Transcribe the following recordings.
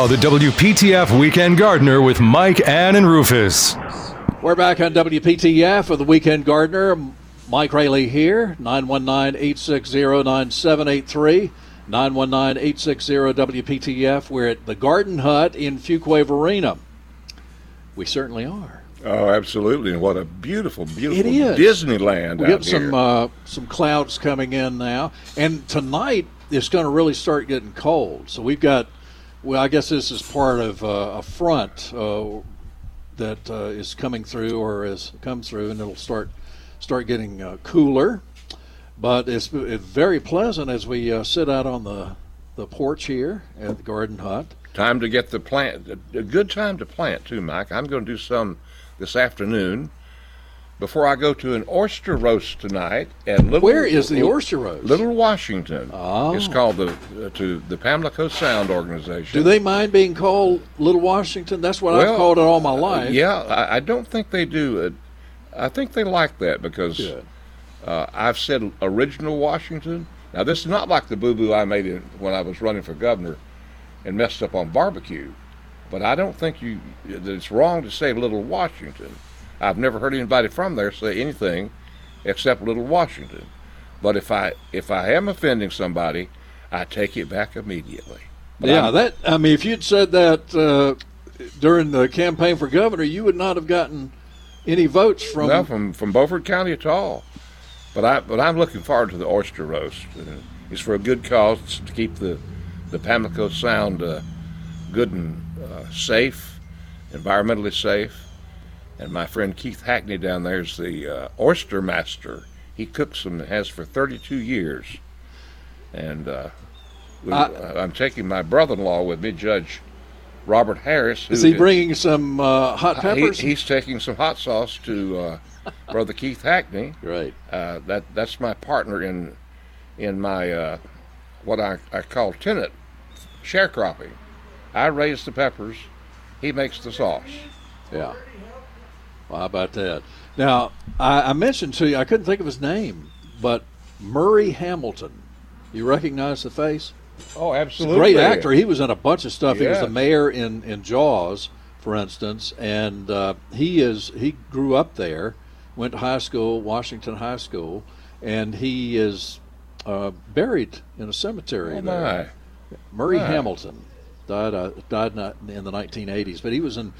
Now, the WPTF Weekend Gardener with Mike, Ann, and Rufus. We're back on WPTF with the Weekend Gardener. Mike Rayleigh here, 919-860-9783, 919-860-WPTF. We're at the Garden Hut in Fuquay-Varina. We certainly are. Oh, absolutely! And what a beautiful, beautiful It is. Disneyland We out got some uh, some clouds coming in now, and tonight it's going to really start getting cold. So we've got, well, I guess this is part of uh, a front uh, that uh, is coming through or has come through, and it'll start start getting uh, cooler. But it's, it's very pleasant as we uh, sit out on the the porch here at the Garden Hut. time to get the plant. A good time to plant too, Mike. I'm going to do some this afternoon before I go to an oyster roast tonight And Little. Where is the oyster roast? Little Washington. Oh. It's called the uh, to the Pamlico Sound Organization. Do they mind being called Little Washington? That's what Well, I've called it all my life. Yeah, I, I don't think they do. It. I think they like that because uh, I've said original Washington. Now this is not like the boo boo I made in, when I was running for governor and messed up on barbecue, but I don't think you that it's wrong to say Little Washington. I've never heard anybody from there say anything except Little Washington. But if I if I am offending somebody, I take it back immediately. But yeah, I'm- that I mean, if you'd said that uh, during the campaign for governor, you would not have gotten any votes from. no, from from Beaufort County at all. But I but I'm looking forward to the oyster roast. Uh, It's for a good cause it's to keep the the Pamlico Sound uh, good and uh, safe, environmentally safe. And my friend Keith Hackney down there is the uh, oyster master. He cooks them and has for 32 years. And uh, we, I- I'm taking my brother-in-law with me, Judge Robert Harris. Is he bringing some uh, hot uh, peppers? He, he's taking some hot sauce to uh, Brother Keith Hackney. Right. Uh, that that's my partner in in my uh, what I, I call tenant sharecropping. I raise the peppers, he makes the sauce. Yeah. Well, how about that? Now, I, I mentioned to you, I couldn't think of his name, but Murray Hamilton. You recognize the face? Oh, absolutely! great actor. He was in a bunch of stuff. He was the mayor in, in Jaws, for instance, and uh, he is he grew up there, went to high school, Washington High School, and he is uh, buried in a cemetery Oh there. my! Murray Right. Hamilton died uh, died in the 1980s, but he was in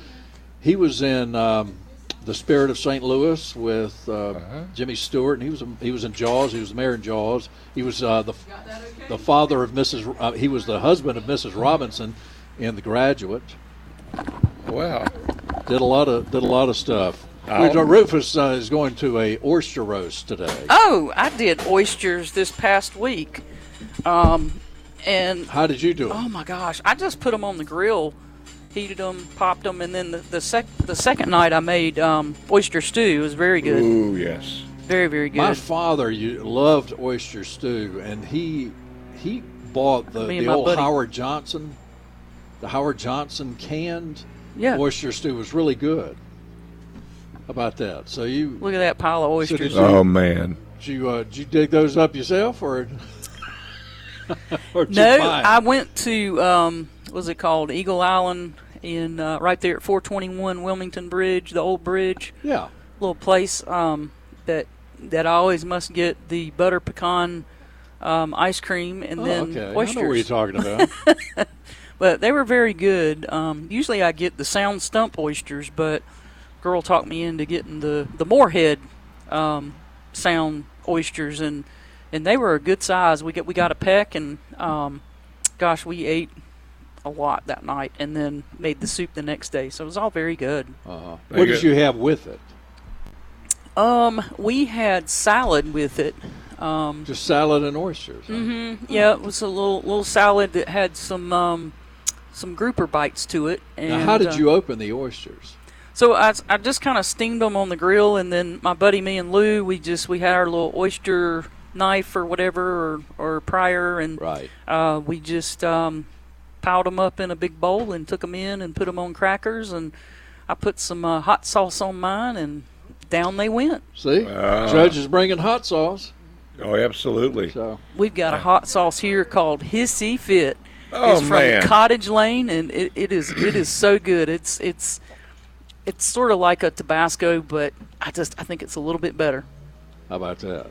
he was in um, the Spirit of St. Louis with uh, Uh-huh. Jimmy Stewart, and he was he was in Jaws. He was the mayor in Jaws. He was uh, the the father of Mrs. Uh, he was the husband of Mrs. Robinson in The Graduate. Wow! Did a lot of did a lot of stuff. Oh. Rufus uh, is going to a oyster roast today. Oh, I did oysters this past week. Um, and How did you do it? oh my gosh, I just put them on the grill, heated them, popped them, and then the, the sec the second night I made um, oyster stew. It was very good, Ooh, yes. very very good. My father you, loved oyster stew, and he he bought the, the old buddy. Howard Johnson, the Howard Johnson canned Yeah. oyster stew was really good. How about that? So you Look at that pile of did oysters. you- Oh man! did you, uh, did you dig those up yourself, or, or did no, you buy 'em? I went to um, what was it called Eagle Island in uh, right there at 421 Wilmington Bridge, the old bridge. yeah. little place um, that that I always must get the butter pecan um, ice cream and Oh, then okay. oysters. I know what you're talking about. But they were very good. Um, usually I get the sound stump oysters, but girl talked me into getting the the Morehead um, sound oysters, and and they were a good size. We got we got a peck, and um, gosh, we ate a lot that night, and then made the soup the next day. So it was all very good. Uh-huh. Very What did you have with it? Um, we had salad with it. Um, Just salad and oysters. huh? Mm-hmm. yeah, it was a little little salad that had some um, some grouper bites to it. And, Now, how did uh, you open the oysters? So I, I just kind of steamed them on the grill, and then my buddy, me and Lou, we just we had our little oyster knife or whatever or, or prior, and Right. uh, we just um, piled them up in a big bowl and took them in and put them on crackers, and I put some uh, hot sauce on mine, and down they went. See, Ah. Judge is bringing hot sauce. Oh, absolutely. So We've got a hot sauce here called Hissy Fit. Oh, it's from man. Cottage Lane, and it, it is it is so good. It's it's it's sort of like a Tabasco, but I just I think it's a little bit better. how about that?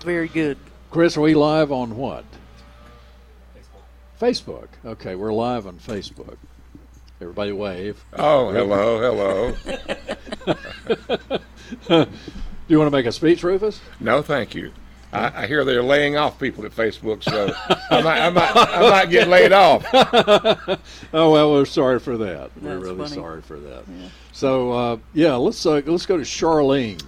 Very good. Chris, are we live on what? Facebook. Okay, we're live on Facebook. Everybody wave. Oh, hello, hello. Do you want to make a speech, Rufus? No, thank you. I, I hear they're laying off people at Facebook, so I might, I might, I might get laid off. Oh well, we're sorry for that. we're really funny. sorry for that. So uh, yeah, let's uh, let's go to Charlene.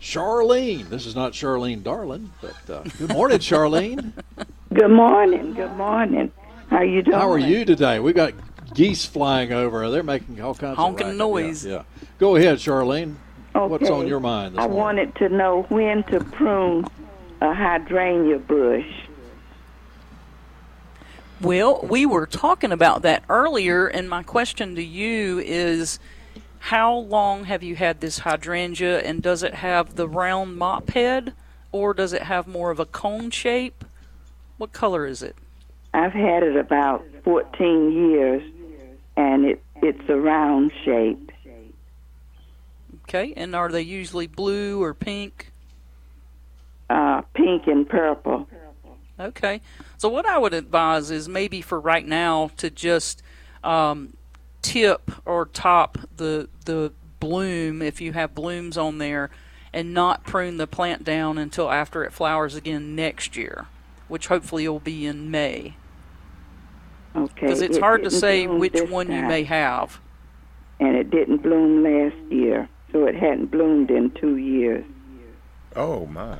Charlene, this is not Charlene Darling, but uh, good morning, Charlene. Good morning. Good morning. How you doing? How are you today? We got geese flying over. They're making all kinds Honking of racket. noise. Yeah, yeah. Go ahead, Charlene. Okay. What's on your mind this I morning? wanted to know when to prune a hydrangea bush. Well, we were talking about that earlier, and my question to you is how long have you had this hydrangea, and does it have the round mop head, or does it have more of a cone shape? What color is it? I've had it about 14 years, and it it's a round shape. Okay, and are they usually blue or pink? Uh, pink and purple. Okay. So what I would advise is maybe for right now to just um, tip or top the the bloom if you have blooms on there, and not prune the plant down until after it flowers again next year, which hopefully will be in May. Okay. Because it's It hard to say which this one you may have. And it didn't bloom last year, so it hadn't bloomed in two years. Oh my!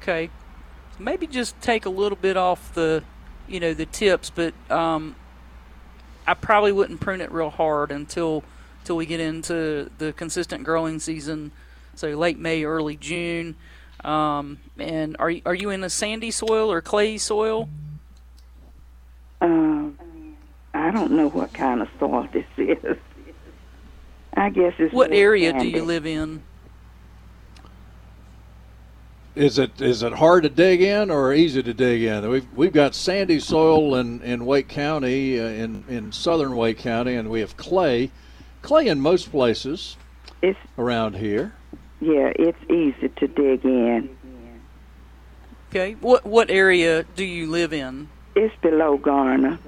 Okay. Maybe just take a little bit off the, you know, the tips, but um, I probably wouldn't prune it real hard until till we get into the consistent growing season, so late May, early June. Um, and are you, are you in a sandy soil or clay soil? Um, I don't know what kind of soil this is. I guess it's What more area do you live in? Is it is it hard to dig in or easy to dig in? We've we've got sandy soil in, in Wake County, uh, in in southern Wake County, and we have clay, clay in most places It's around here. Yeah, it's easy to dig in. Okay. What what area do you live in? It's below Garner.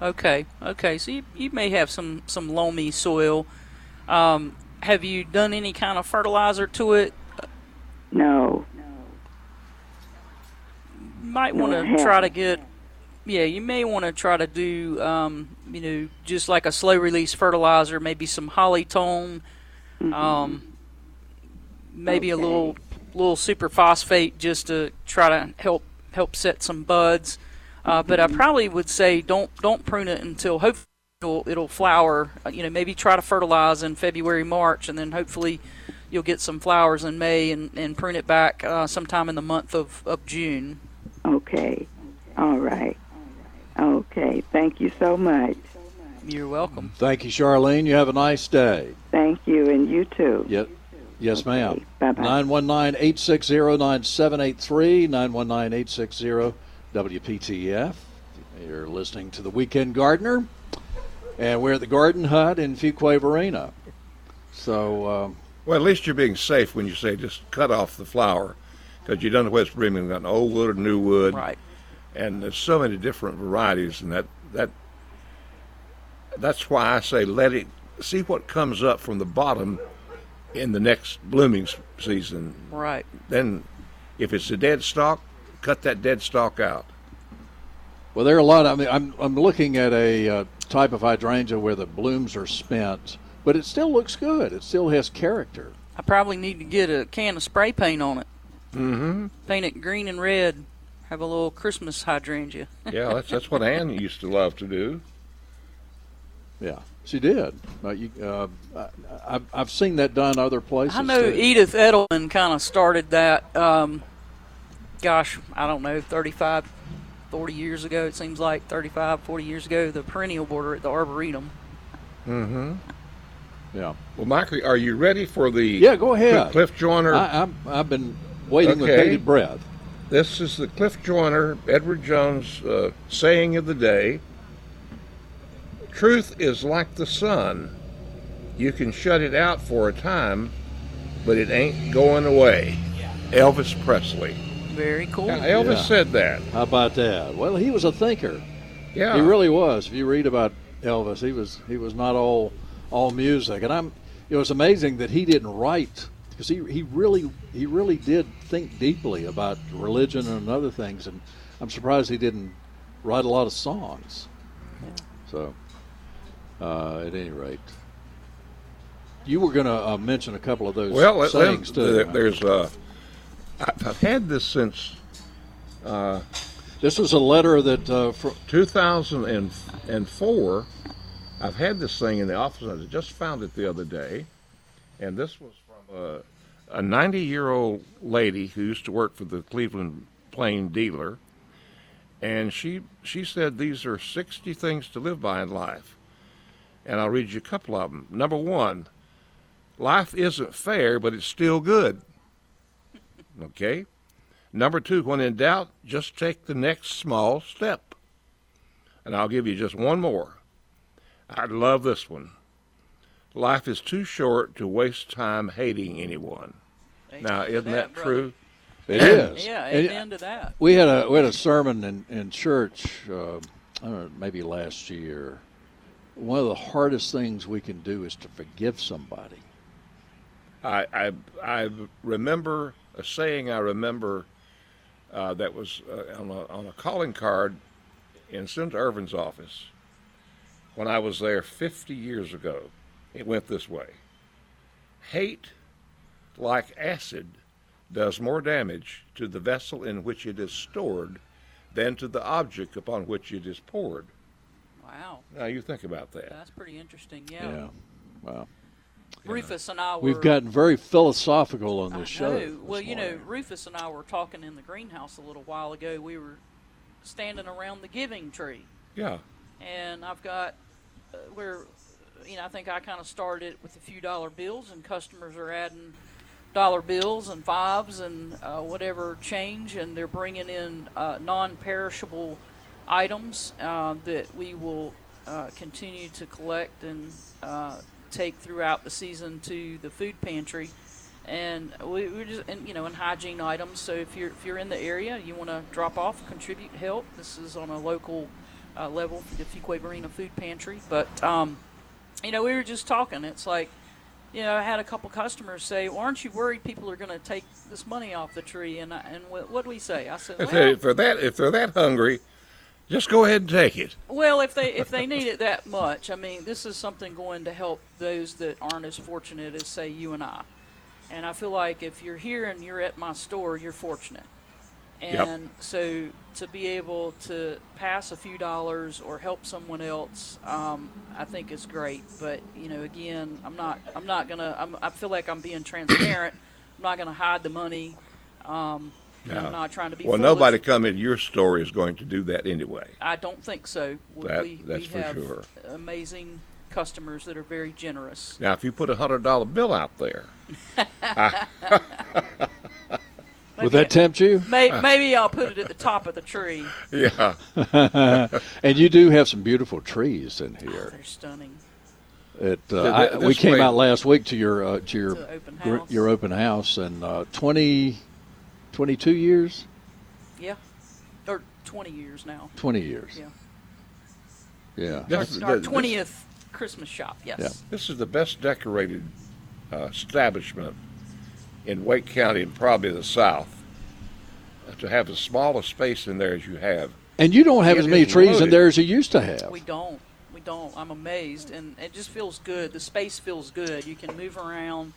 Okay, okay. So you, you may have some some loamy soil. Um, have you done any kind of fertilizer to it? No, You might want to try to get. Yeah, you may want to try to do, um, you know, just like a slow release fertilizer, maybe some hollytone, um, maybe a Okay. little little superphosphate just to try to help help set some buds. Uh, but I probably would say don't don't prune it until hopefully it'll, it'll flower. Uh, You know, maybe try to fertilize in February, March, and then hopefully you'll get some flowers in May and, and prune it back uh, sometime in the month of, of June. okay, all right, okay. Thank you so much. You're welcome. Thank you, Charlene. You have a nice day. Thank you, and you too. Yep. Yes, ma'am. Bye bye. 919 860 9783, 919 860 WPTF. You're listening to The Weekend Gardener, and we're at the Garden Hut in Fuquay Varina. So, um, Well, at least you're being safe when you say just cut off the flower, because you don't know whether it's bringing got old wood or new wood, Right. and there's so many different varieties, and that that that's why I say let it see what comes up from the bottom in the next blooming season. Right. Then, if it's a dead stalk, cut that dead stalk out. Well, there are a lot. I mean, I'm I'm looking at a uh, type of hydrangea where the blooms are spent, but it still looks good. It still has character. I probably need to get a can of spray paint on it. Mm-hmm. Paint it green and red. Have a little Christmas hydrangea. Yeah, that's that's what Ann used to love to do. Yeah, she did. Uh, you, uh, I, I've I've seen that done other places. I know too. Edith Eddleman kind of started that. Um, gosh, I don't know, 35, 40 years ago. It seems like 35, 40 years ago. The perennial border at the Arboretum. Mm-hmm. Yeah. Well, Michael, are you ready for the Yeah, go ahead. Cliff Joiner. I, I'm, I've been waiting with Okay. bated breath. This is the Cliff Joiner Edward Jones uh, saying of the day. Truth is like the sun. You can shut it out for a time, but it ain't going away. Elvis Presley. Very cool. Now, Elvis Yeah. said that. How about that? Well, he was a thinker. Yeah. He really was. If you read about Elvis, he was he was not all all music, and I'm. It was amazing that he didn't write because he he really he really did think deeply about religion and other things, and I'm surprised he didn't write a lot of songs. So, uh, at any rate, you were going to uh, mention a couple of those Well, sayings too. there- there's uh, I've had this since this is a letter that uh, fr- 2004, I've had this thing in the office. I just found it the other day, and this was from a, a 90 year old lady who used to work for the Cleveland Plain dealer, and she she said these are 60 things to live by in life, and I'll read you a couple of them. Number one, life isn't fair, but it's still good. Okay. Number two, when in doubt, just take the next small step. And I'll give you just one more. I love this one. Life is too short to waste time hating anyone. Now, isn't that brother. true? it is. Yeah, And- amen to that. We had a we had a sermon in in church. Uh, I don't know, maybe last year. One of the hardest things we can do is to forgive somebody. I, I, I remember a saying I remember uh, that was uh, on, a, on a calling card in Senator Ervin's office when I was there 50 years ago. It went this way Hate, like acid, does more damage to the vessel in which it is stored than to the object upon which it is poured. Wow, Now, you think about that. that's pretty interesting. Yeah. Yeah. Wow. Rufus and I were. We've gotten very philosophical on I this show. know. this Well, you know. Rufus and I were talking in the greenhouse a little while ago. We were standing around the giving tree, Yeah. and I've got uh, where, you know, I think I kind of started with a few dollar bills, and customers are adding dollar bills and fives and uh, whatever change, and they're bringing in uh, non-perishable items uh, that we will uh, continue to collect and uh, take throughout the season to the food pantry. And we, we're just, and, you know, in hygiene items. So if you're if you're in the area, you want to drop off, contribute, help. This is on a local uh, level for the Fuquay Varina Food Pantry. But um, you know, we were just talking. It's like, you know, I had a couple customers say, well, "Aren't you worried people are going to take this money off the tree?" And I, and what, what do we say? I said, If, well, if they're that if they're that hungry, just go ahead and take it. well, if they if they need it that much, I mean, this is something going to help those that aren't as fortunate as say you and I. And I feel like if you're here and you're at my store, you're fortunate. Yep. And so to be able to pass a few dollars or help someone else, um, I think is great. But you know, again, I'm not I'm not gonna I'm, I feel like I'm being transparent. I'm not gonna hide the money. Um, and No. I'm not trying to be. Well, foolish. nobody coming to your store is going to do that anyway. I don't think so. We, That- we, that's we for have sure. amazing customers that are very generous. Now, if you put a hundred dollar bill out there, Would that tempt you? May, maybe I'll put it at the top of the tree. yeah, And you do have some beautiful trees in here. They're stunning. It, uh, Th- I, we came way- out last week to your uh, to your To the open gr- house. your open house, and uh, 20, 22 years, Yeah. Or 20 years now. twenty years. Yeah. Yeah. This- Our this- 20th Christmas shop, yes. Yeah. this is the best decorated uh, establishment in Wake County and probably the South. Uh, To have as small a space in there as you have And you don't have It as many is trees in there as you used to have. We don't. We don't. I'm amazed, and it just feels good. The space feels good. You can move around,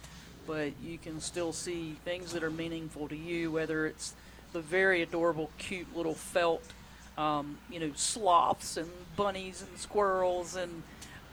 but you can still see things that are meaningful to you. Whether it's the very adorable, cute little felt, um, you know, sloths and bunnies and squirrels and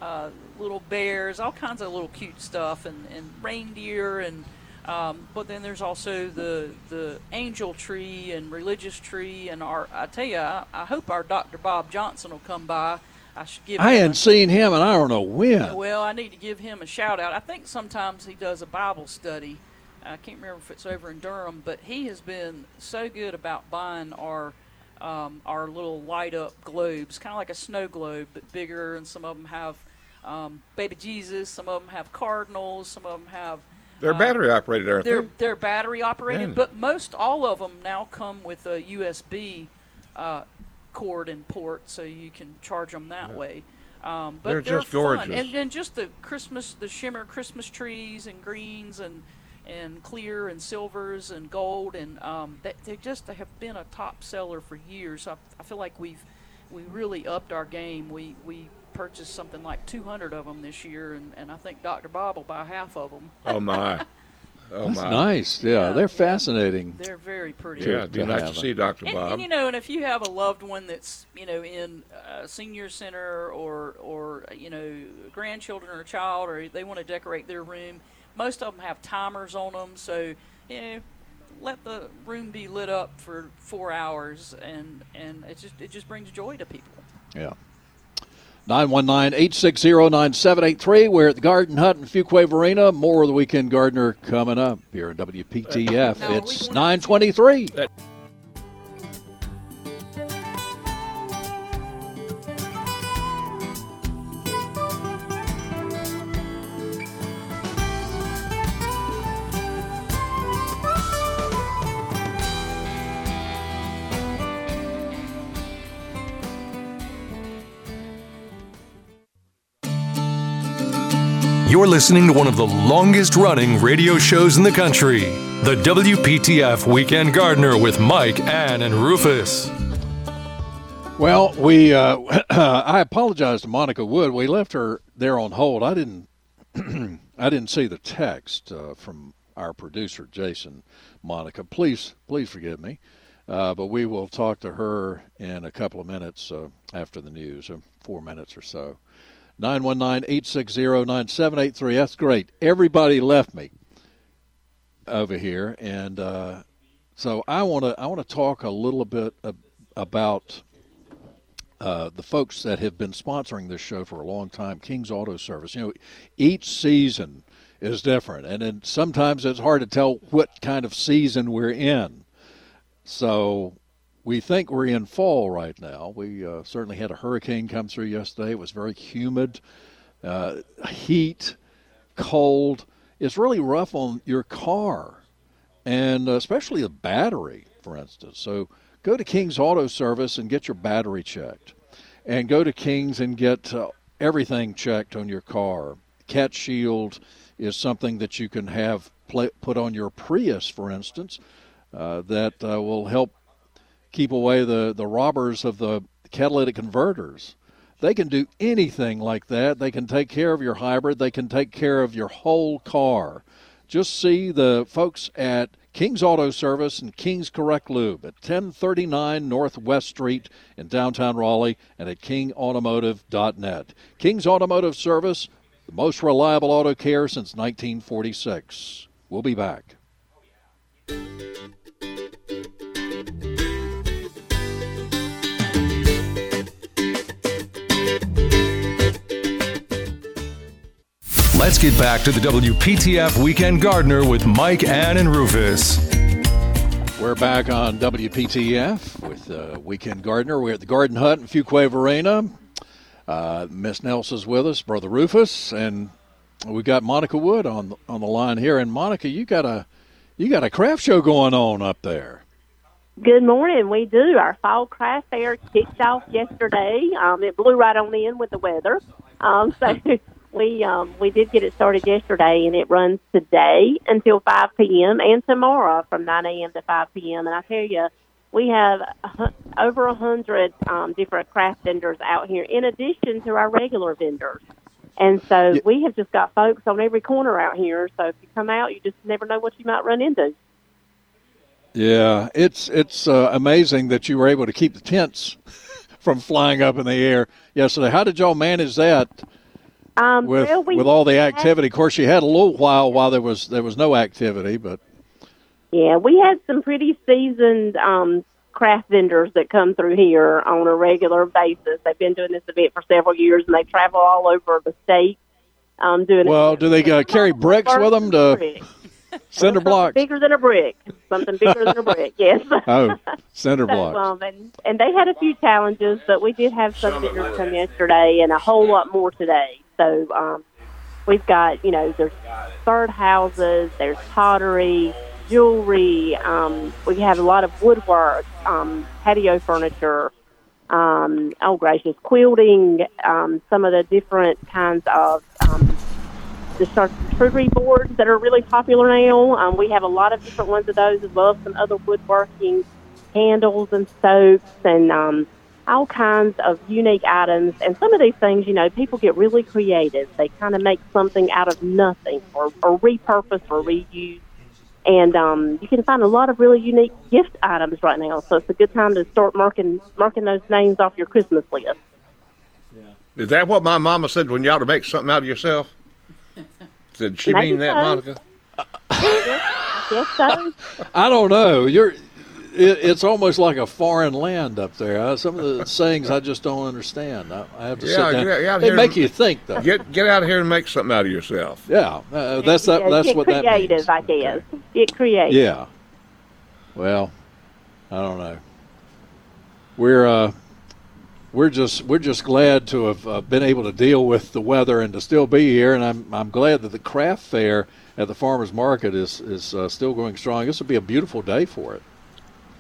uh, little bears, all kinds of little cute stuff, and, and reindeer and. Um, but then there's also the the angel tree and religious tree and our. I tell you, I, I hope our Dr. Bob Johnson will come by. I should give. I him hadn't a- seen him, and I don't know when. well, I need to give him a shout out. I think sometimes he does a Bible study. I can't remember if it's over in Durham, but he has been so good about buying our um, our little light up globes, kind of like a snow globe, but bigger. And some of them have um, baby Jesus. Some of them have cardinals. Some of them have. They're uh, battery operated, aren't they're they? they're battery operated, Yeah. but most all of them now come with a USB uh, cord and port, so you can charge them that way. Um, but They're they're, just fun. gorgeous. and then just the Christmas, the shimmer Christmas trees and greens and and clear and silvers and gold, and um, they, they just have been a top seller for years. I, I feel like we've we really upped our game. We we purchased something like 200 of them this year, and, and I think Dr. Bob will buy half of them. Oh my. Oh That's my. nice. Yeah, Yeah, they're fascinating. They're very pretty. Yeah, it'd be to nice to see Dr. And, Bob. and you know, and if you have a loved one that's you know in a senior center or or you know grandchildren or a child, or they want to decorate their room, most of them have timers on them. So you know, let the room be lit up for four hours, and and it just it just brings joy to people. Yeah. 919-860-9783. We're at the Garden Hut in Fuquay Varina. More of the Weekend Gardener coming up here at WPTF. It's we- 923. Listening to one of the longest running radio shows in the country, the WPTF Weekend Gardener with Mike, Ann, and Rufus. Well, we uh, I apologize to Monica Wood. We left her there on hold. I didn't I didn't see the text uh, from our producer Jason. Monica, please please forgive me. Uh, but we will talk to her in a couple of minutes uh, after the news, four minutes or so. 919-860-9783. That's great. Everybody left me over here, and uh, so I want to I want to talk a little bit ab- about uh, the folks that have been sponsoring this show for a long time, King's Auto Service. You know, each season is different, and then sometimes it's hard to tell what kind of season we're in. So we think we're in fall right now. We uh, certainly had a hurricane come through yesterday. It was very humid, uh, heat, cold. It's really rough on your car, and uh, especially the battery, for instance. So go to King's Auto Service and get your battery checked, and go to King's and get uh, everything checked on your car. Cat Shield is something that you can have put on your Prius, for instance, uh, that uh, will help keep away the, the robbers of the catalytic converters. They can do anything like that. They can take care of your hybrid. They can take care of your whole car. Just see the folks at King's Auto Service and King's Correct Lube at 1039 Northwest Street in downtown Raleigh and at kingautomotive.net. King's Automotive Service, the most reliable auto care since 1946. We'll be back. Let's get back to the WPTF Weekend Gardener with Mike, Ann, and Rufus. We're back on WPTF with uh, Weekend Gardener. We're at the Garden Hut in Fuquay Varina. Uh, Miss Nelson's with us, Brother Rufus, and we've got Monica Wood on the, on the line here. And Monica, you got a you got a craft show going on up there. Good morning. We do. Our fall craft fair kicked off yesterday. Um, it blew right on in with the weather. Um, so we um, we did get it started yesterday, and it runs today until 5 p.m. and tomorrow from 9 a.m. to 5 p.m. And I tell you, we have over a hundred um, different craft vendors out here, in addition to our regular vendors. And so Yeah. we have just got folks on every corner out here. So if you come out, you just never know what you might run into. Yeah, it's it's uh, amazing that you were able to keep the tents from flying up in the air yesterday. How did y'all manage that Um, with well, we with all the had- activity? Of course, you had a little while while there was there was no activity, but Yeah, we had some pretty seasoned um, craft vendors that come through here on a regular basis. They've been doing this event for several years, and they travel all over the state um, doing. well, do they uh, carry bricks with them to cinder blocks? Bigger than a brick. Something bigger than a brick. Yes. Oh, cinder So, blocks. um, and, and they had a few challenges, but we did have some vendors come yesterday and a whole lot more today. So um, we've got, you know, there's third houses, there's pottery, jewelry. Um, we have a lot of woodwork, um, patio furniture. Um, oh gracious, quilting. Um, some of the different kinds of um, the charcuterie boards that are really popular now. Um, we have a lot of different ones of those, as well as some other woodworking candles and soaps and um, all kinds of unique items. And some of these things, you know, people get really creative. They kind of make something out of nothing or, or repurpose or reuse. And um, you can find a lot of really unique gift items right now. So it's a good time to start marking marking those names off your Christmas list. Is that what my mama said when you ought to make something out of yourself? Did she Maybe mean that, so. Monica? Yes, so. I don't know. You're. It, it's almost like a foreign land up there. Uh, some of the sayings I just don't understand. I, I have to Yeah, sit down. get out they here make and- you think, though. Get get out of here and make something out of yourself. Yeah, uh, that's that. Yeah, That's get what that creative, means. I guess. Get creative. Yeah. Well, I don't know. We're uh, we're just we're just glad to have uh, been able to deal with the weather and to still be here, and I'm I'm glad that the craft fair at the farmers market is is uh, still going strong. This will be a beautiful day for it.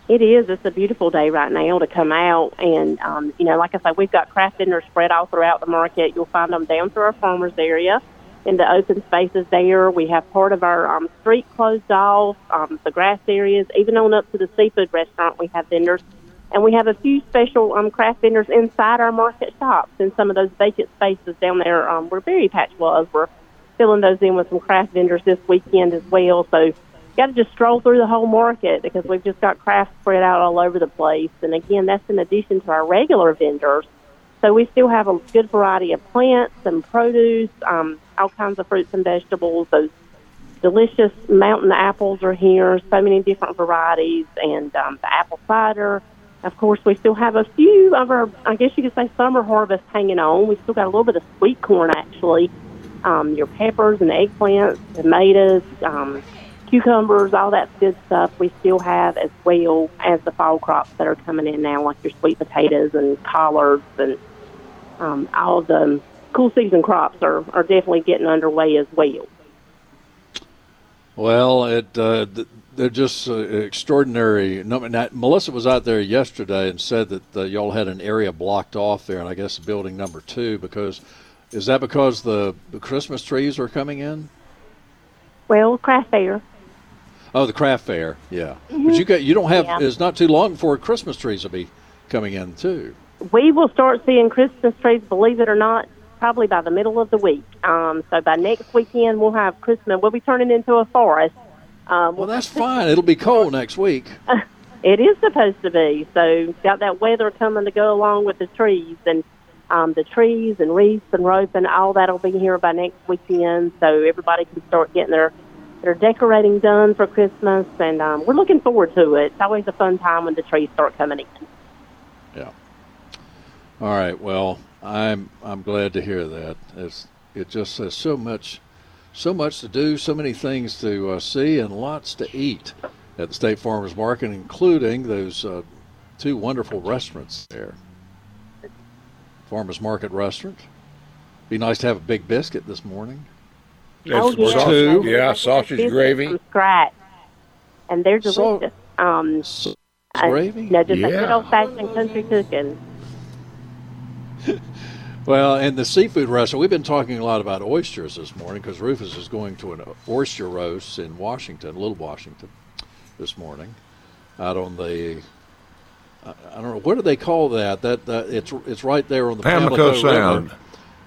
It is. It's a beautiful day right now to come out, and um, you know, like I said, we've got craft vendors spread all throughout the market. You'll find them down through our farmers area, in the open spaces there. We have part of our um, street closed off, um, the grass areas, even on up to the seafood restaurant. We have vendors, and we have a few special um, craft vendors inside our market shops in some of those vacant spaces down there um, where Berry Patch was. We're filling those in with some craft vendors this weekend as well. So got to just stroll through the whole market because we've just got craft spread out all over the place. And again, that's in addition to our regular vendors. So we still have a good variety of plants and produce, um, all kinds of fruits and vegetables. Those delicious mountain apples are here, so many different varieties, and um, the apple cider. Of course, we still have a few of our, I guess you could say, summer harvest hanging on. We still got a little bit of sweet corn, actually. Um, your peppers and eggplants, tomatoes, um, cucumbers, all that good stuff we still have as well as the fall crops that are coming in now, like your sweet potatoes and collards and um, all the cool season crops are, are definitely getting underway as well. Well, it uh, they're just uh, extraordinary. Now, Melissa was out there yesterday and said that uh, y'all had an area blocked off there, and I guess building number two because is that because the, the Christmas trees are coming in? Well, craft fair. Oh, the craft fair, yeah. But you got you don't have. Mm-hmm. Yeah. It's not too long before Christmas trees will be coming in too. We will start seeing Christmas trees, believe it or not, probably by the middle of the week. Um, so by next weekend, we'll have Christmas. We'll be turning into a forest. Um, Well, that's fine. It'll be cold next week. It is supposed to be. So got that weather coming to go along with the trees and um, the trees and wreaths and rope and all that'll be here by next weekend. So everybody can start getting their their decorating done for Christmas, and um, we're looking forward to it. It's always a fun time when the trees start coming in. Yeah. All right. Well, I'm I'm glad to hear that. It's it just has so much, so much to do, so many things to uh, see, and lots to eat at the State Farmers Market, including those uh, two wonderful restaurants there. Farmers Market restaurant. Be nice to have a big biscuit this morning. Oh, yeah. two. Yeah, sausage gravy. from scratch, and they're So- delicious. um, So, I- gravy. You know, just like good old fashioned country cooking. Well, and the seafood restaurant, we've been talking a lot about oysters this morning because Rufus is going to an oyster roast in Washington, Little Washington, this morning, out on the I, I don't know what do they call that. That uh, it's it's right there on the Pamlico Sound. River.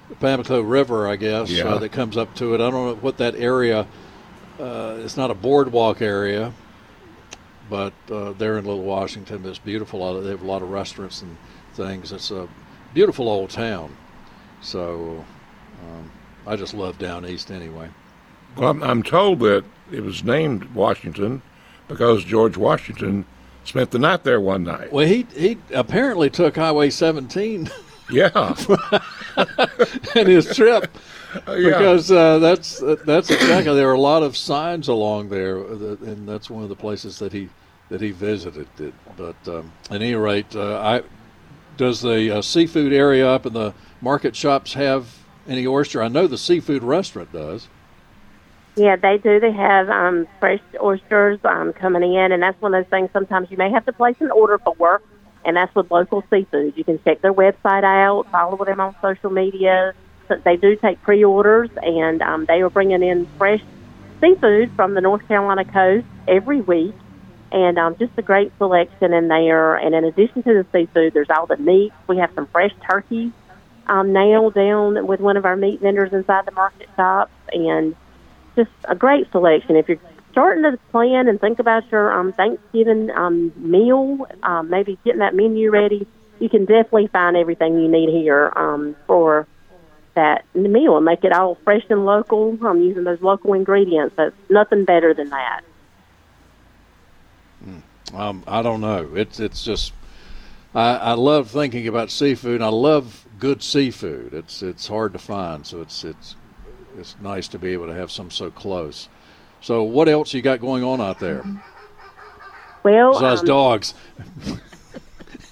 The Pamlico River, I guess, Yeah. uh, that comes up to it. I don't know what that area. Uh, it's not a boardwalk area, but uh, they're in Little Washington. It's beautiful. Uh, They have a lot of restaurants and things. It's a beautiful old town. So um, I just love down east anyway. Well, I'm, I'm told that it was named Washington because George Washington spent the night there one night. Well, he he apparently took Highway 17 Yeah. and his trip Uh, yeah. because uh, that's that's exactly there are a lot of signs along there, that, and that's one of the places that he that he visited. It. But um, at any rate, uh, I does the uh, seafood area up in the market shops have any oyster? I know the seafood restaurant does. Yeah, they do. They have um, fresh oysters um, coming in, and that's one of those things. Sometimes you may have to place an order for, and that's with local seafood. You can check their website out, follow them on social media. They do take pre-orders, and um, they are bringing in fresh seafood from the North Carolina coast every week, and um, just a great selection in there. And in addition to the seafood, there's all the meats. We have some fresh turkeys um, now down with one of our meat vendors inside the market shops, and just a great selection. If you're starting to plan and think about your um, Thanksgiving um, meal, um, maybe getting that menu ready, you can definitely find everything you need here um, for that meal and make it all fresh and local. um, using those local ingredients. That's nothing better than that. Um, I don't know. It's it's just I, I love thinking about seafood. I love good seafood. It's it's hard to find, so it's it's it's nice to be able to have some so close. So what else you got going on out there Well, besides um, dogs?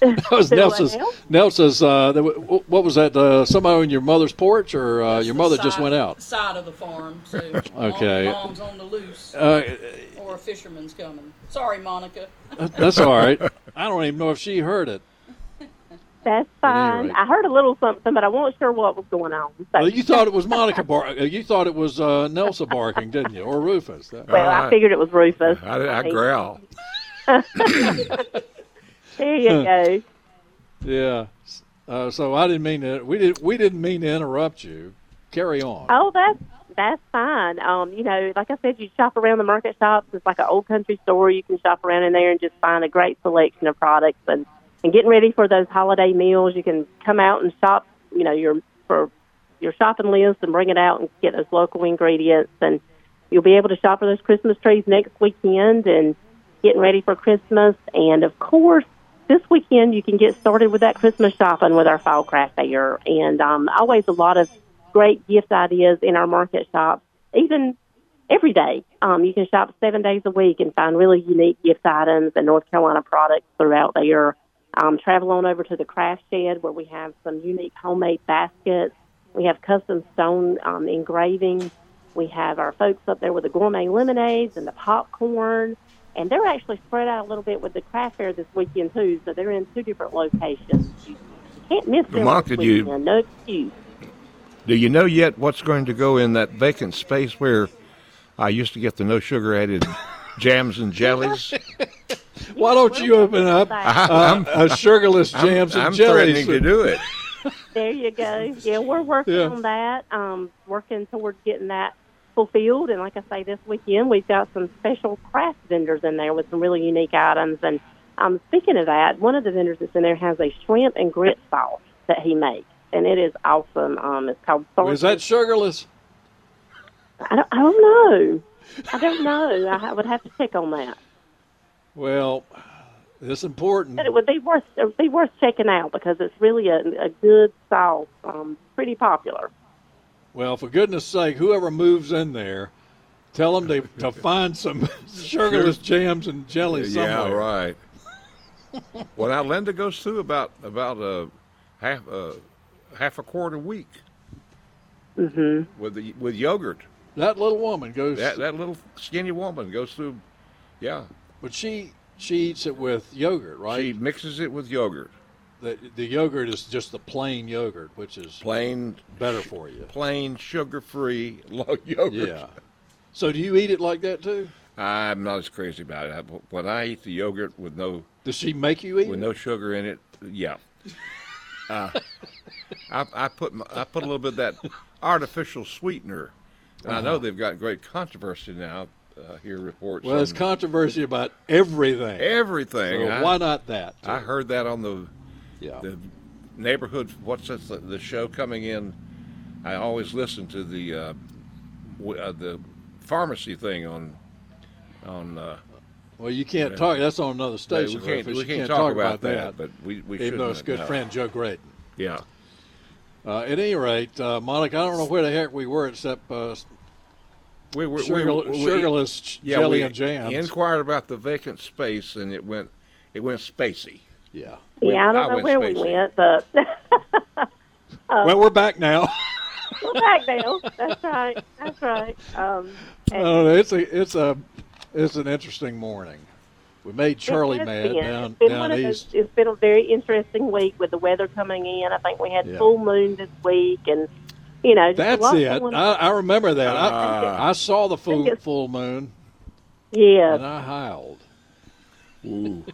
that was Do what Nelson's. now? Nelson's. Uh, there wa- what was that? Uh, somebody on your mother's porch, or uh, your mother just went out? Side of the farm, so Okay. mom's on the loose, Uh, or a fisherman's coming. Sorry, Monica. that's all right. I don't even know if she heard it. That's fine. rate. I heard a little something, but I wasn't sure what was going on. So, Well, you thought it was Monica bar. uh, You thought it was uh, Nelsa barking, didn't you, or Rufus? That- well, I Alright. figured it was Rufus. I, I growl. There you go. Yeah. Uh, so I didn't mean to. We didn't. We didn't mean to interrupt you. Carry on. Oh, that's that's fine. Um, you know, like I said, you shop around the market shops. It's like an old country store. You can shop around in there and just find a great selection of products. And and getting ready for those holiday meals, you can come out and shop. You know, your for your shopping list and bring it out and get those local ingredients. And you'll be able to shop for those Christmas trees next weekend and getting ready for Christmas. And of course, this weekend you can get started with that Christmas shopping with our fall craft fair. And um, always a lot of great gift ideas in our market shop, even every day. Um, you can shop seven days a week and find really unique gift items and North Carolina products throughout there. Um, travel on over to the craft shed where we have some unique homemade baskets. We have custom stone um, engraving. We have our folks up there with the gourmet lemonades and the popcorn. And they're actually spread out a little bit with the craft fair this weekend, too. So they're in two different locations. You can't miss them Lamont, this did you- No excuse. Do you know yet what's going to go in that vacant space where I used to get the no sugar added jams and jellies? Why don't you open up uh, a sugarless jams I'm, and jellies? threatening to do it. There you go. Yeah, we're working Yeah. on that. Um, working towards getting that fulfilled. And like I say, this weekend we've got some special craft vendors in there with some really unique items. And um, speaking of that, one of the vendors that's in there has a shrimp and grit sauce that he makes, and it is awesome. Um, it's called. Is that sugarless? I don't, I don't know. I don't know. I would have to check on that. Well, it's important. But it would be worth it would be worth checking out because it's really a, a good sauce. Um, pretty popular. Well, for goodness sake, whoever moves in there, tell them to, to find some sugarless jams and jellies Yeah, somewhere. right. well, now Linda goes through about about a half uh, half a quart a week hmm with the with yogurt. That little woman goes, That that little skinny woman goes through. Yeah, but she she eats it with yogurt, right? she mixes it with yogurt, the, the yogurt is just the plain yogurt, which is plain better for you. plain sugar free yogurt. Yeah. So do you eat it like that too? I'm not as crazy about it. I- When I eat the yogurt with no Does she make you eat? with it? no sugar in it, yeah. Uh, I, I put my, I put a little bit of that artificial sweetener. And I Uh-huh. know they've got great controversy now. Uh, here reports. Well, there's controversy about everything. everything. So I, why not that? I heard that on the yeah. the neighborhood. What's? The, the show coming in. I always listen to the uh, w- uh, the pharmacy thing on on. Uh, Well, you can't talk. That's on another we station. can't, we can't, can't talk, about, about that, but we we even though it's good no. friend Joe Graedon. Yeah. Uh, at any rate, uh, Monica, I don't know where the heck we were except uh, We were sugar, we, we, sugarless ch- yeah, jelly we and jams. inquired about the vacant space, and it went it went spacey. yeah. Yeah, I I don't know went where we went, but well, we're back now. we're back now. That's right. That's right. Um, and Uh, it's a it's a it's an interesting morning. We made Charlie it mad been. down it's been down one of those- east. it's been a very interesting week with the weather coming in. I think we had Yeah. full moon this week, and you know, That's it. going I. I remember that. Ah. I, I saw the full it's- full moon yeah, and I howled. Ooh.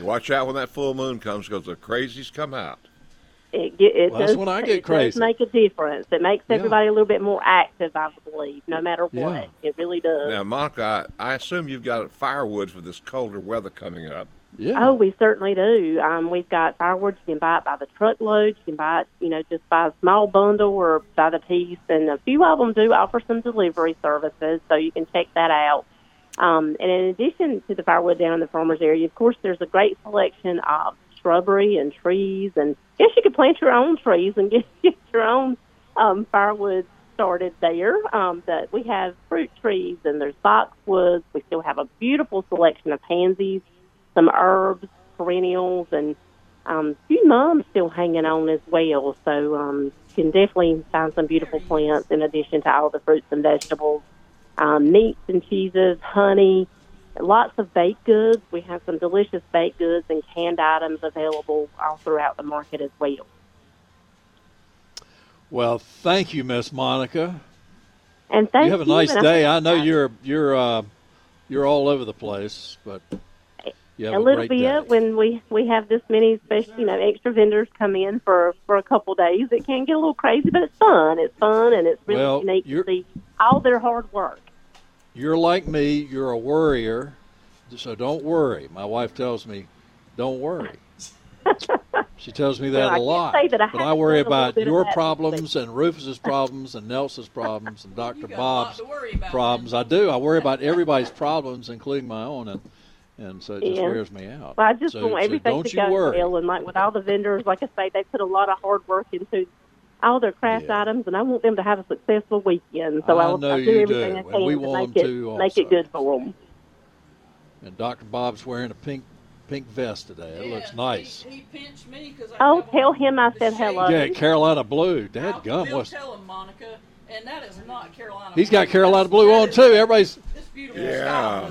Watch out when that full moon comes, because the crazies come out. it, get- it Well, that's does. when I get it crazy. does make a difference. It makes Yeah. everybody a little bit more active, I believe, no matter what. Yeah. It really does. Now, Monica, I, I assume you've got firewood for this colder weather coming up. Yeah. Oh, we certainly do. Um, we've got firewood. You can buy it by the truckload. You can buy it, you know, just by a small bundle or by the piece. And a few of them do offer some delivery services, so you can check that out. Um, and in addition to the firewood down in the farmers area, of course, there's a great selection of shrubbery and trees. And guess you could plant your own trees and get, get your own um, firewood started there. Um, that we have fruit trees and there's boxwoods. We still have a beautiful selection of pansies some herbs, perennials, and um, a few mums still hanging on as well. So um, you can definitely find some beautiful plants in addition to all the fruits and vegetables, um, meats and cheeses, honey, lots of baked goods. We have some delicious baked goods and canned items available all throughout the market as well. Well, thank you, Miss Monica. And thank you have a nice day. think I know you're you're uh, you're all over the place, but a a, little great bit day. when we we have this many special you know extra vendors come in for for a couple days it can get a little crazy but it's fun it's fun and it's really Well, unique to you're- see all their hard work You're like me. You're a worrier, so don't worry. My wife tells me, "Don't worry." she tells me that Well, I a can't lot. say that I but I worry done a little about your problems and Rufus's problems and Nelson's problems and Dr. You got a lot Bob's to worry about, problems. I do. I worry about everybody's problems, including my own, and and so it just Yeah. wears me out. well, I just so, want everything don't to go worry. well and like with all the vendors like I say they put a lot of hard work into all their craft Yeah. items and I want them to have a successful weekend so I I'll, know I'll you do everything do, I and can we to make them it to make it good for them And Dr. Bob's wearing a pink pink vest today. It looks nice. He, he pinched me because I Oh, tell him I said shade. hello. Yeah, Carolina blue. I'll- Dad gum. Bill, What's tell him, Monica, and that is not Carolina. He's blue. got Carolina blue that on too. Everybody's This beautiful Yeah.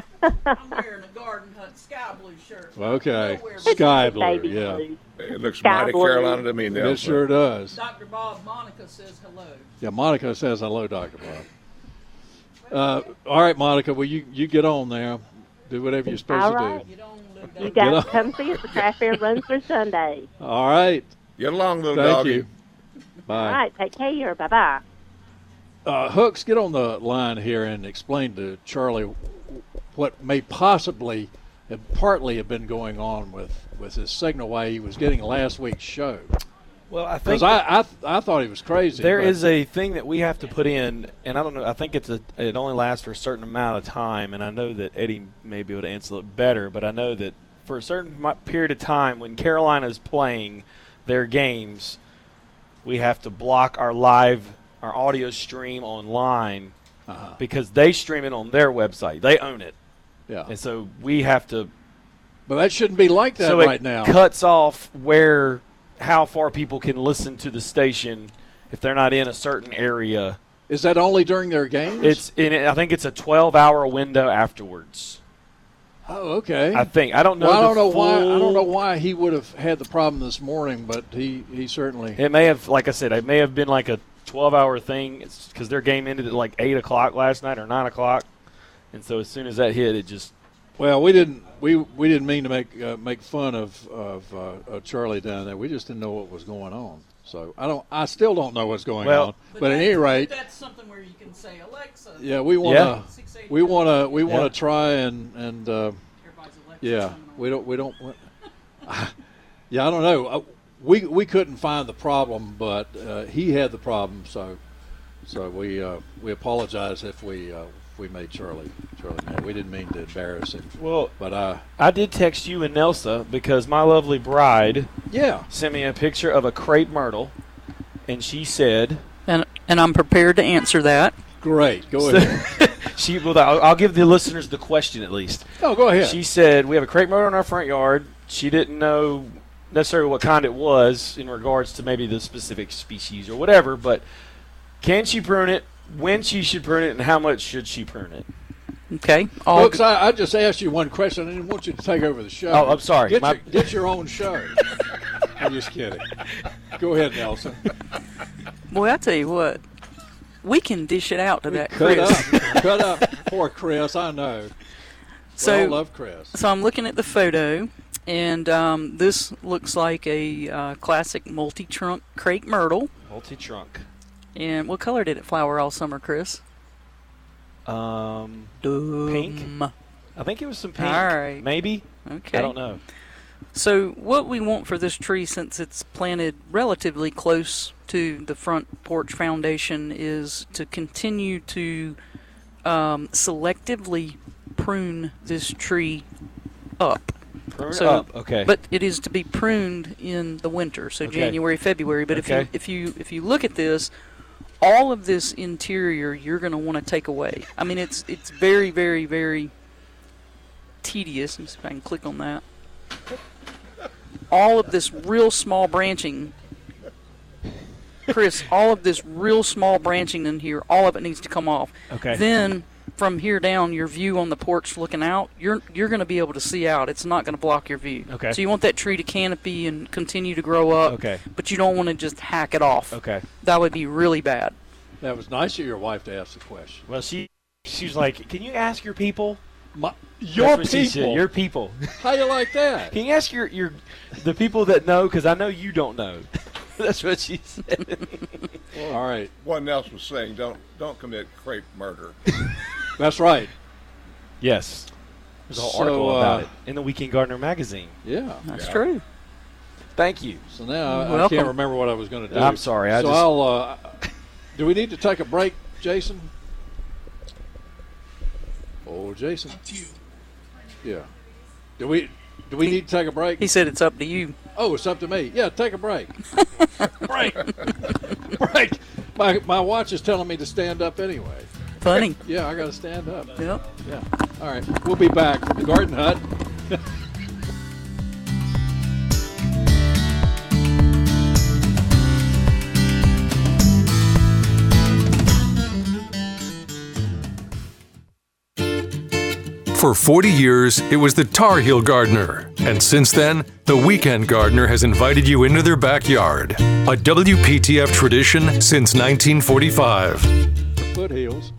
Sky blue. I'm wearing a garden hut sky blue shirt. okay. Nowhere Sky Baby blue. Yeah. blue. It looks Sky mighty blue. Carolina to me now. It sure does. Dr. Bob Monica says hello. Yeah, Monica says hello, Doctor Bob. Uh, all right, Monica. Well, you you get on there. Do whatever you're supposed All to right. do. You don't live you down guys come see us the craft fair runs through Sunday All right. Get along, little Thank doggy. you. Bye. all right take care bye bye Uh, Hooks, get on the line here and explain to Charlie what may possibly, have partly have been going on with with his signal why he was getting last week's show. Well, I think Because I, I I thought he was crazy. there is a thing that we have to put in, and I don't know. I think it's a. It only lasts for a certain amount of time, and I know that Eddie may be able to answer it better. But I know that for a certain period of time, when Carolina is playing their games, we have to block our live, our audio stream online Uh-huh. because they stream it on their website. They own it, yeah. and so we have to But that shouldn't be like that so right it now. cuts off where how far people can listen to the station if they're not in a certain area. Is that only during their games? It's in I think it's a 12-hour window afterwards. oh okay. I think I don't know. well, I don't know why. I don't know why he would have had the problem this morning, but he he certainly. It may have, like I said, it may have been like a 12-hour thing because their game ended at like eight o'clock last night or nine o'clock. And so as soon as that hit, it just Well, we didn't we we didn't mean to make uh, make fun of of, uh, of Charlie down there. We just didn't know what was going on. So I don't. I still don't know what's going Well- on. But, at any rate, that's something where you can say Alexa. yeah, we want to Yeah. to we want to we want Yeah. to try and and uh, Alexa. yeah, we don't we don't. want- yeah, I don't know. Uh, We we couldn't find the problem, but uh, he had the problem. So so we uh, we apologize if we uh, if we made Charlie Charlie mad. We didn't mean to embarrass him. well. But uh, I did text you and Nelson because my lovely bride yeah, sent me a picture of a crepe myrtle, and she said And and I'm prepared to answer that. great. Go ahead. she. Well, I'll, I'll give the listeners the question at least. oh, go ahead. She said we have a crepe myrtle in our front yard. She didn't know necessarily what kind it was in regards to maybe the specific species or whatever, but can she prune it? When she should prune it, and how much should she prune it? Okay. All Folks, I, I just asked you one question. I didn't want you to take over the show. Oh, I'm sorry. Get, My- your, get your own show. I'm just kidding. Go ahead, Nelson. boy, I tell you what, we can dish it out to that Cut Chris. up. Cut up. Poor Chris. I know. So we all love Chris. So I'm looking at the photo, and um, this looks like a uh, classic multi-trunk crepe myrtle. Multi trunk. And what color did it flower all summer, Chris? Um, Pink. I think it was some pink. All right. Maybe. Okay. I don't know. So what we want for this tree, since it's planted relatively close to the front porch foundation, is to continue to um, selectively prune this tree up. Prune So- up. Okay. But it is to be pruned in the winter, so Okay. January, February. But if you if you if you look at this, all of this interior you're going to want to take away. I mean, it's it's very very very tedious. Let me see if I can click on that. All of this real small branching, Chris. All of this real small branching in here, all of it needs to come off. okay. Then from here down, your view on the porch looking out, you're you're going to be able to see out. It's not going to block your view. Okay. So you want that tree to canopy and continue to grow up. Okay. But you don't want to just hack it off. Okay. That would be really bad. That was nice of your wife to ask the question. Well, she she was like, "Can you ask your people?" My, your That's what she said, people. Your people. How you like that? Can you ask your your the people that know? Because I know you don't know. That's what she said. All right. One else was saying, don't don't commit crepe murder. That's right. yes. There's a whole So, article about uh, it in the Weekend Gardener magazine. Yeah. That's Yeah. true. Thank you. So now I, I Welcome. can't remember what I was going to do. I'm sorry, I so just- I'll. Uh, do we need to take a break, Jason? Oh, Jason. Yeah. Do we? Do we need to take a break? He said it's up to you. Oh, it's up to me. Yeah, take a break. break. break. My my watch is telling me to stand up anyway. Funny. Yeah, I got to stand up. yep. Yeah. All right. We'll be back from the Garden Hut. For 40 years, it was the Tar Heel Gardener. And since then, the Weekend Gardener has invited you into their backyard. A WPTF tradition since 1945. Foothills.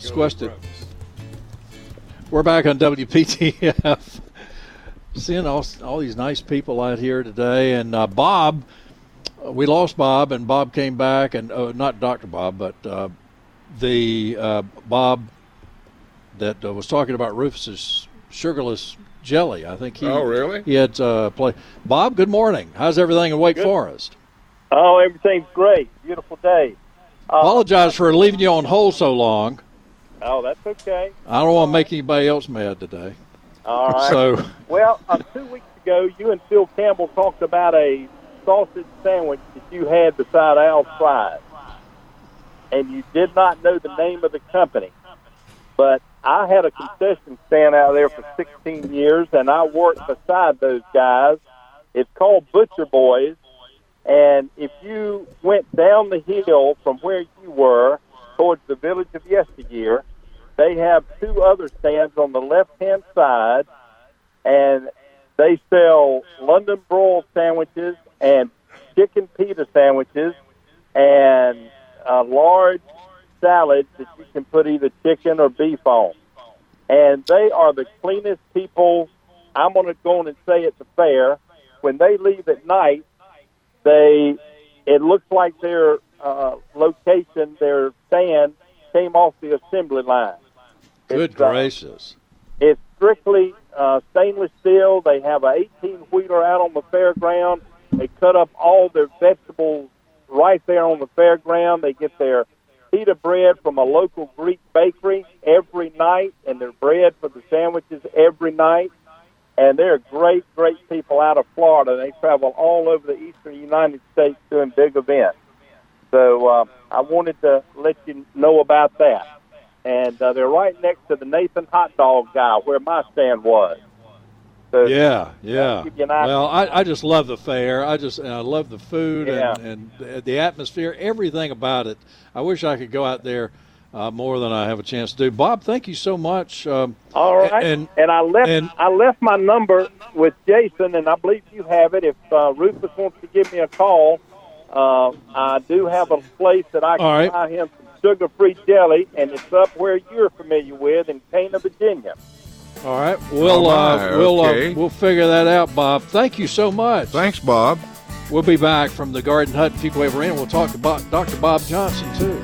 I just squished it. We're back on WPTF. Seeing all, all these nice people out here today. And uh, Bob, we lost Bob, and Bob came back, and uh, not Dr. Bob, but uh, the uh, Bob that uh, was talking about Rufus's sugarless jelly. I think he. Oh, really? He had uh, play. Bob, good morning. How's everything in Wake Good. Forest? Oh, everything's great. Beautiful day. Uh, Apologize for leaving you on hold so long. Oh, that's okay. I don't want to make anybody else mad today. All right. So, well, uh, two weeks ago, you and Phil Campbell talked about a sausage sandwich that you had beside Al's fries, and you did not know the name of the company. But I had a concession stand out there for 16 years, and I worked beside those guys. It's called Butcher Boys, and if you went down the hill from where you were towards the village of yesteryear, they have two other stands on the left hand side, and they sell London broil sandwiches and chicken pita sandwiches and uh, large salads that you can put either chicken or beef on. And they are the cleanest people. I'm going to go on and say at the fair. When they leave at night, they it looks like their uh, location, their stand, came off the assembly line. Good It's, uh, gracious. it's strictly uh, stainless steel. They have a 18 wheeler out on the fairground. They cut up all their vegetables right there on the fairground. They get their pita bread from a local Greek bakery every night, and their bread for the sandwiches every night. And they're great, great people out of Florida. They travel all over the eastern United States doing big events. So uh, I wanted to let you know about that and uh, they're right next to the Nathan hot dog guy where my stand was. So Yeah, yeah. give you an idea. Well, I, I just love the fair. I just I love the food Yeah. and, and the- atmosphere, everything about it. I wish I could go out there uh, more than I have a chance to do. Bob, thank you so much. Um, All right, and- and, I left and- I left my number with Jason, and I believe you have it. If uh, Rufus wants to give me a call, uh, I do have a place that I can right. buy him some sugar-free Deli, and it's up where you're familiar with in Cana, Virginia. all right, we'll Oh, uh, we'll okay. uh, we'll figure that out, Bob. Thank you so much. Thanks, Bob. We'll be back from the Garden Hut Fuquay Varina. We'll talk to Bo- Dr. Bob Johnson too.